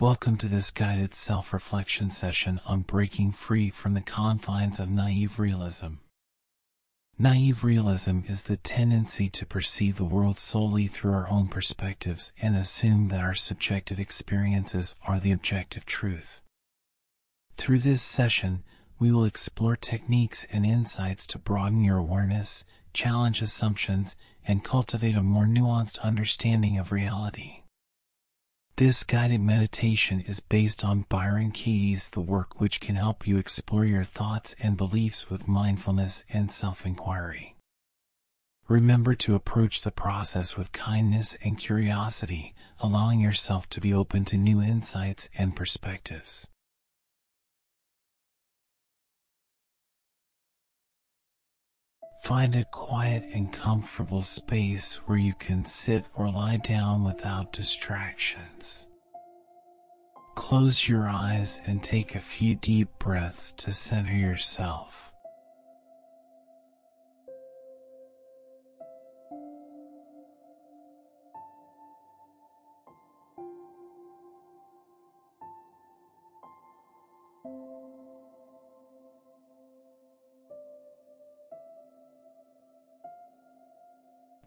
Welcome to this guided self reflection session on breaking free from the confines of naive realism. Naive realism is the tendency to perceive the world solely through our own perspectives and assume that our subjective experiences are the objective truth. Through this session, we will explore techniques and insights to broaden your awareness, challenge assumptions, and cultivate a more nuanced understanding of reality. This guided meditation is based on Byron Katie's The Work which can help you explore your thoughts and beliefs with mindfulness and self-inquiry. Remember to approach the process with kindness and curiosity, allowing yourself to be open to new insights and perspectives. Find a quiet and comfortable space where you can sit or lie down without distractions. Close your eyes and take a few deep breaths to center yourself.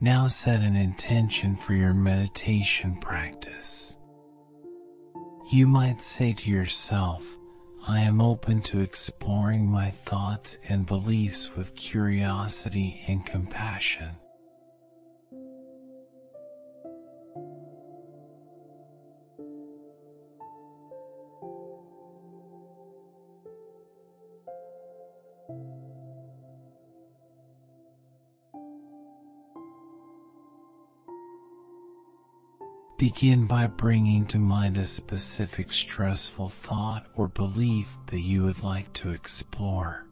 Now set an intention for your meditation practice. You might say to yourself, I am open to exploring my thoughts and beliefs with curiosity and compassion. Begin by bringing to mind a specific stressful thought or belief that you would like to explore.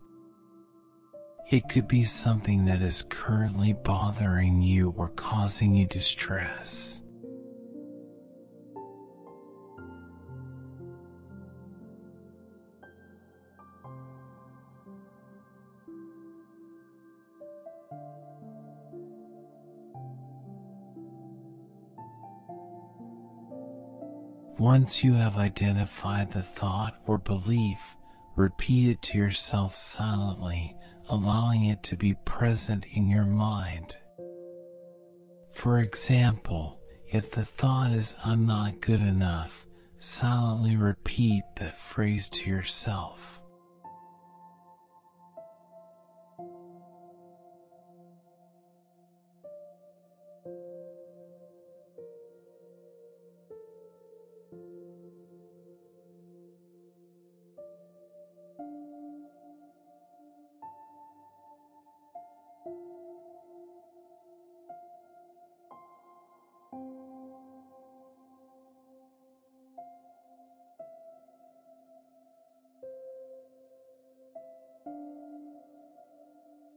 It could be something that is currently bothering you or causing you distress. Once you have identified the thought or belief, repeat it to yourself silently, allowing it to be present in your mind. For example, if the thought is I'm not good enough, silently repeat that phrase to yourself.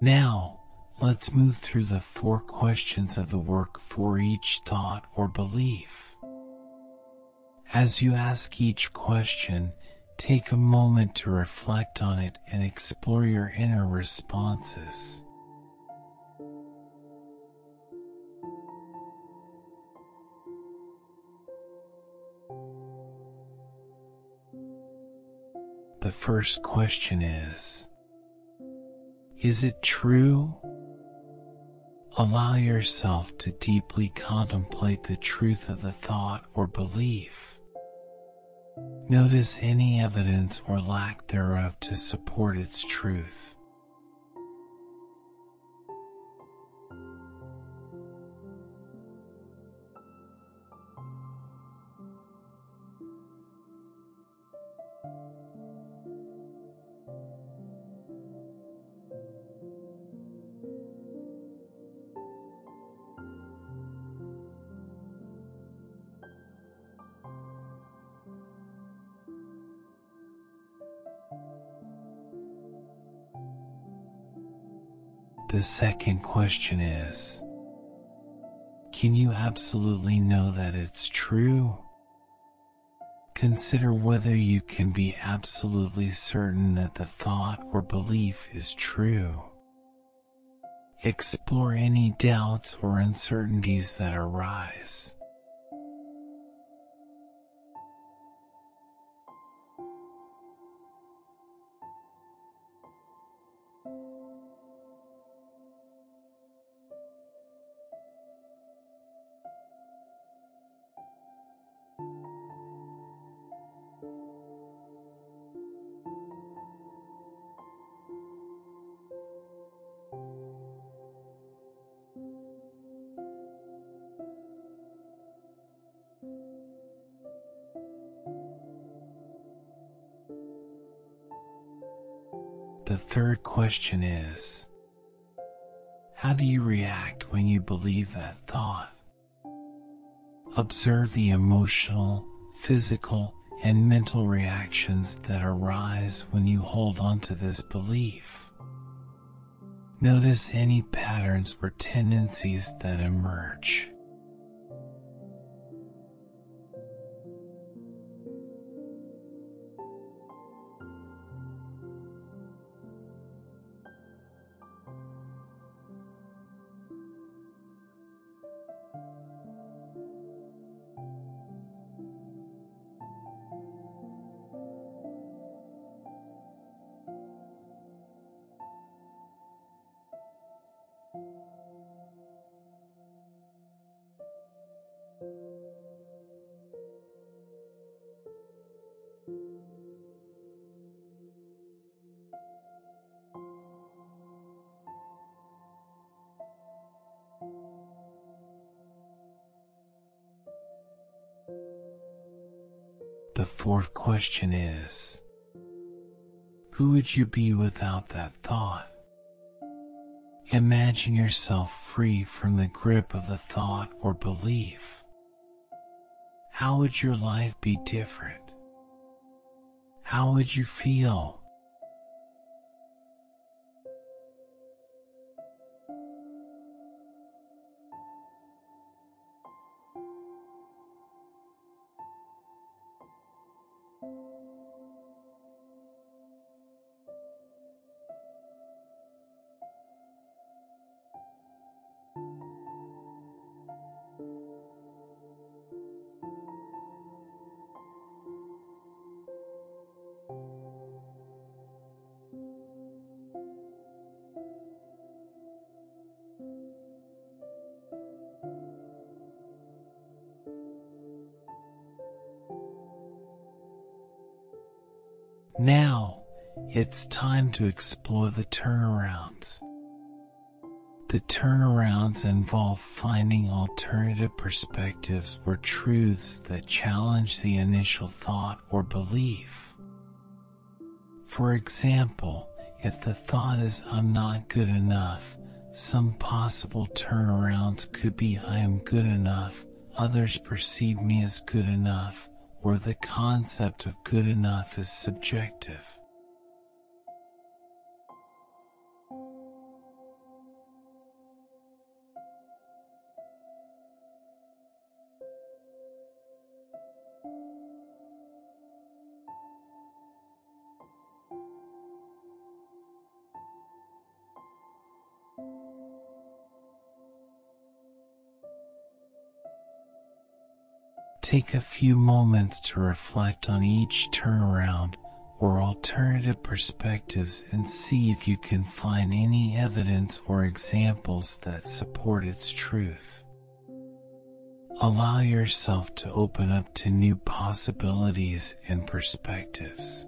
Now, let's move through the four questions of the work for each thought or belief. As you ask each question, take a moment to reflect on it and explore your inner responses. The first question is is it true? Allow yourself to deeply contemplate the truth of the thought or belief. Notice any evidence or lack thereof to support its truth. The second question is Can you absolutely know that it's true? Consider whether you can be absolutely certain that the thought or belief is true. Explore any doubts or uncertainties that arise. The third question is, how do you react when you believe that thought? Observe the emotional, physical, and mental reactions that arise when you hold on to this belief. Notice any patterns or tendencies that emerge. The fourth question is Who would you be without that thought? Imagine yourself free from the grip of the thought or belief. How would your life be different? How would you feel? Now, it's time to explore the turnarounds. The turnarounds involve finding alternative perspectives or truths that challenge the initial thought or belief. For example, if the thought is I'm not good enough, some possible turnarounds could be I am good enough, others perceive me as good enough, or the concept of good enough is subjective. Take a few moments to reflect on each turnaround or alternative perspectives and see if you can find any evidence or examples that support its truth. Allow yourself to open up to new possibilities and perspectives.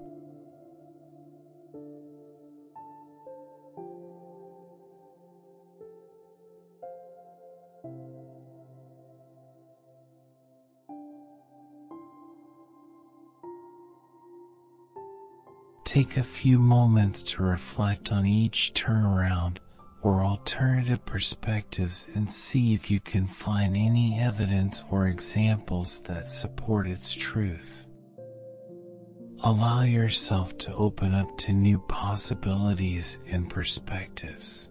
Take a few moments to reflect on each turnaround or alternative perspectives and see if you can find any evidence or examples that support its truth. Allow yourself to open up to new possibilities and perspectives.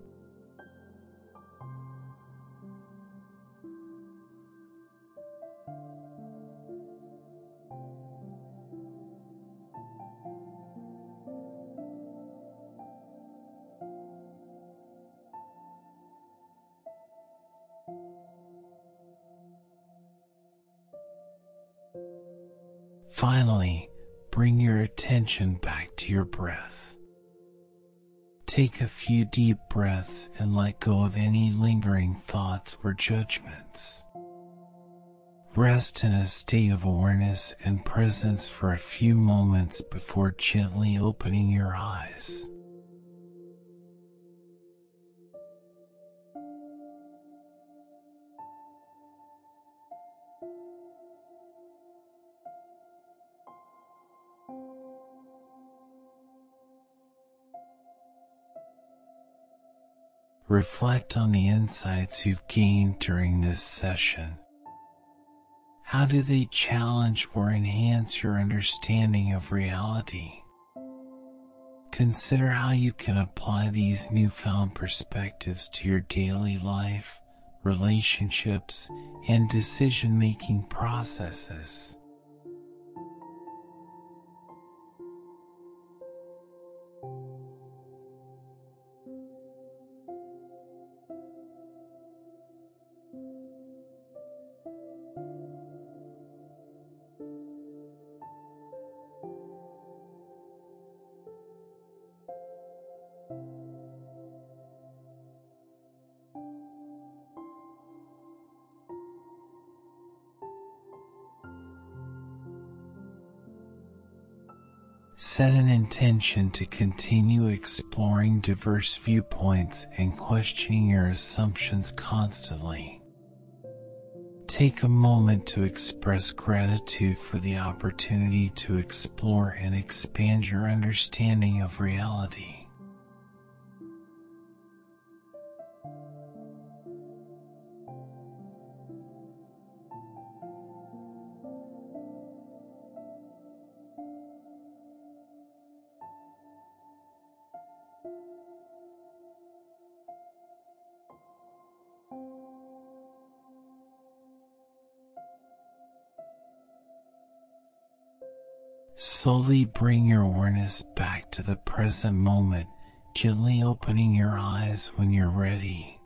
Finally, bring your attention back to your breath. Take a few deep breaths and let go of any lingering thoughts or judgments. Rest in a state of awareness and presence for a few moments before gently opening your eyes. Reflect on the insights you've gained during this session. How do they challenge or enhance your understanding of reality? Consider how you can apply these newfound perspectives to your daily life, relationships, and decision making processes. Set an intention to continue exploring diverse viewpoints and questioning your assumptions constantly. Take a moment to express gratitude for the opportunity to explore and expand your understanding of reality. Slowly bring your awareness back to the present moment, gently opening your eyes when you're ready.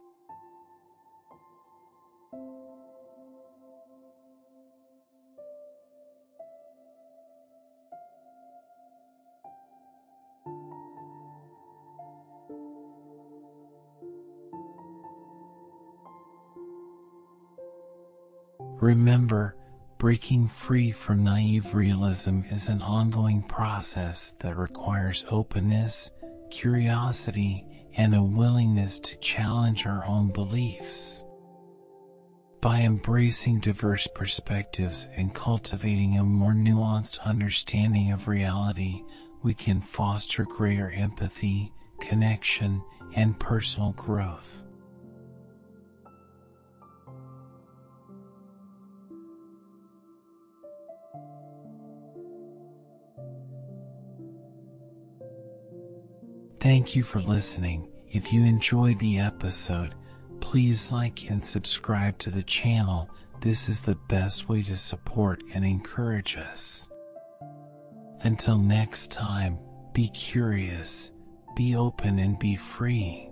Remember, Breaking free from naive realism is an ongoing process that requires openness, curiosity, and a willingness to challenge our own beliefs. By embracing diverse perspectives and cultivating a more nuanced understanding of reality, we can foster greater empathy, connection, and personal growth. Thank you for listening. If you enjoyed the episode, please like and subscribe to the channel. This is the best way to support and encourage us. Until next time, be curious, be open, and be free.